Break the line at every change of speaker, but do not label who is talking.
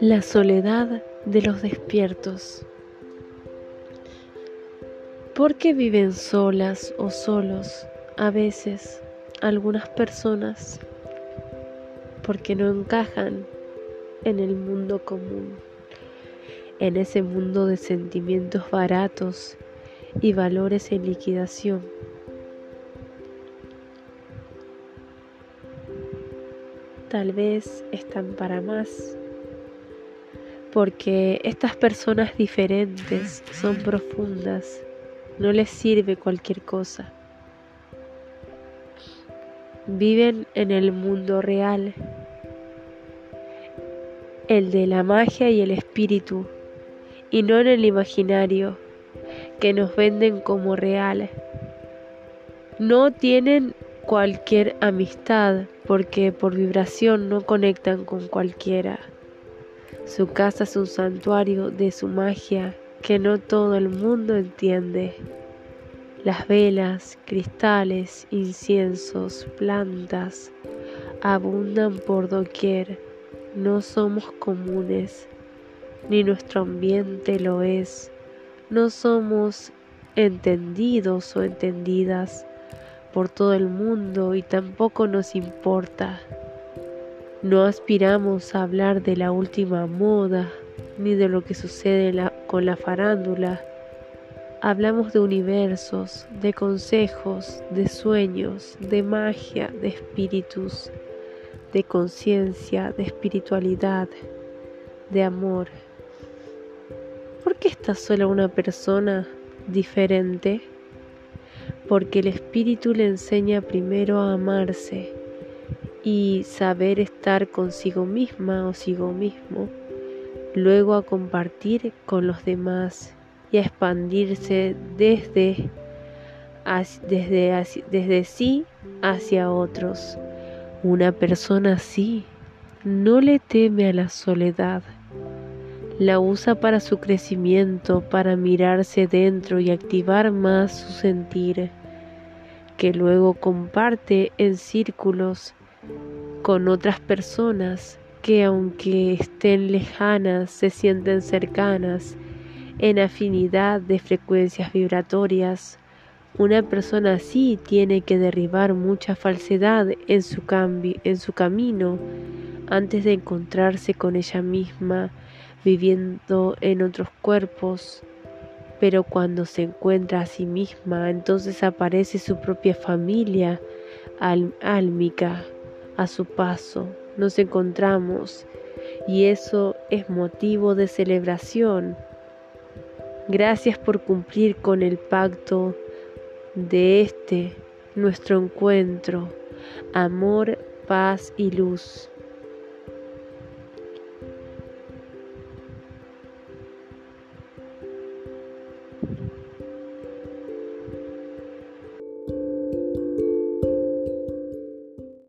La soledad de los despiertos. ¿Por qué viven solas o solos a veces algunas personas? Porque no encajan en el mundo común, en ese mundo de sentimientos baratos y valores en liquidación. Tal vez están para más porque estas personas diferentes son profundas, no les sirve cualquier cosa. Viven en el mundo real, el de la magia y el espíritu, y no en el imaginario que nos venden como real. No tienen cualquier amistad porque por vibración no conectan con cualquiera. Su casa es un santuario de su magia que no todo el mundo entiende. Las velas, cristales, inciensos, plantas abundan por doquier. No somos comunes, ni nuestro ambiente lo es. No somos entendidos o entendidas por todo el mundo y tampoco nos importa. No aspiramos a hablar de la última moda ni de lo que sucede con la farándula. Hablamos de universos, de consejos, de sueños, de magia, de espíritus, de conciencia, de espiritualidad, de amor. ¿Por qué está sola una persona diferente? Porque el espíritu le enseña primero a amarse y saber estar consigo misma o sigo mismo, luego a compartir con los demás y a expandirse desde, desde, desde sí hacia otros. Una persona así no le teme a la soledad, la usa para su crecimiento, para mirarse dentro y activar más su sentir, que luego comparte en círculos con otras personas que aunque estén lejanas, se sienten cercanas en afinidad de frecuencias vibratorias. Una persona así tiene que derribar mucha falsedad en su, en su camino antes de encontrarse con ella misma, viviendo en otros cuerpos. Pero cuando se encuentra a sí misma, entonces aparece su propia familia álmica a su paso nos encontramos y eso es motivo de celebración. Gracias por cumplir con el pacto de este nuestro encuentro, amor, paz y luz.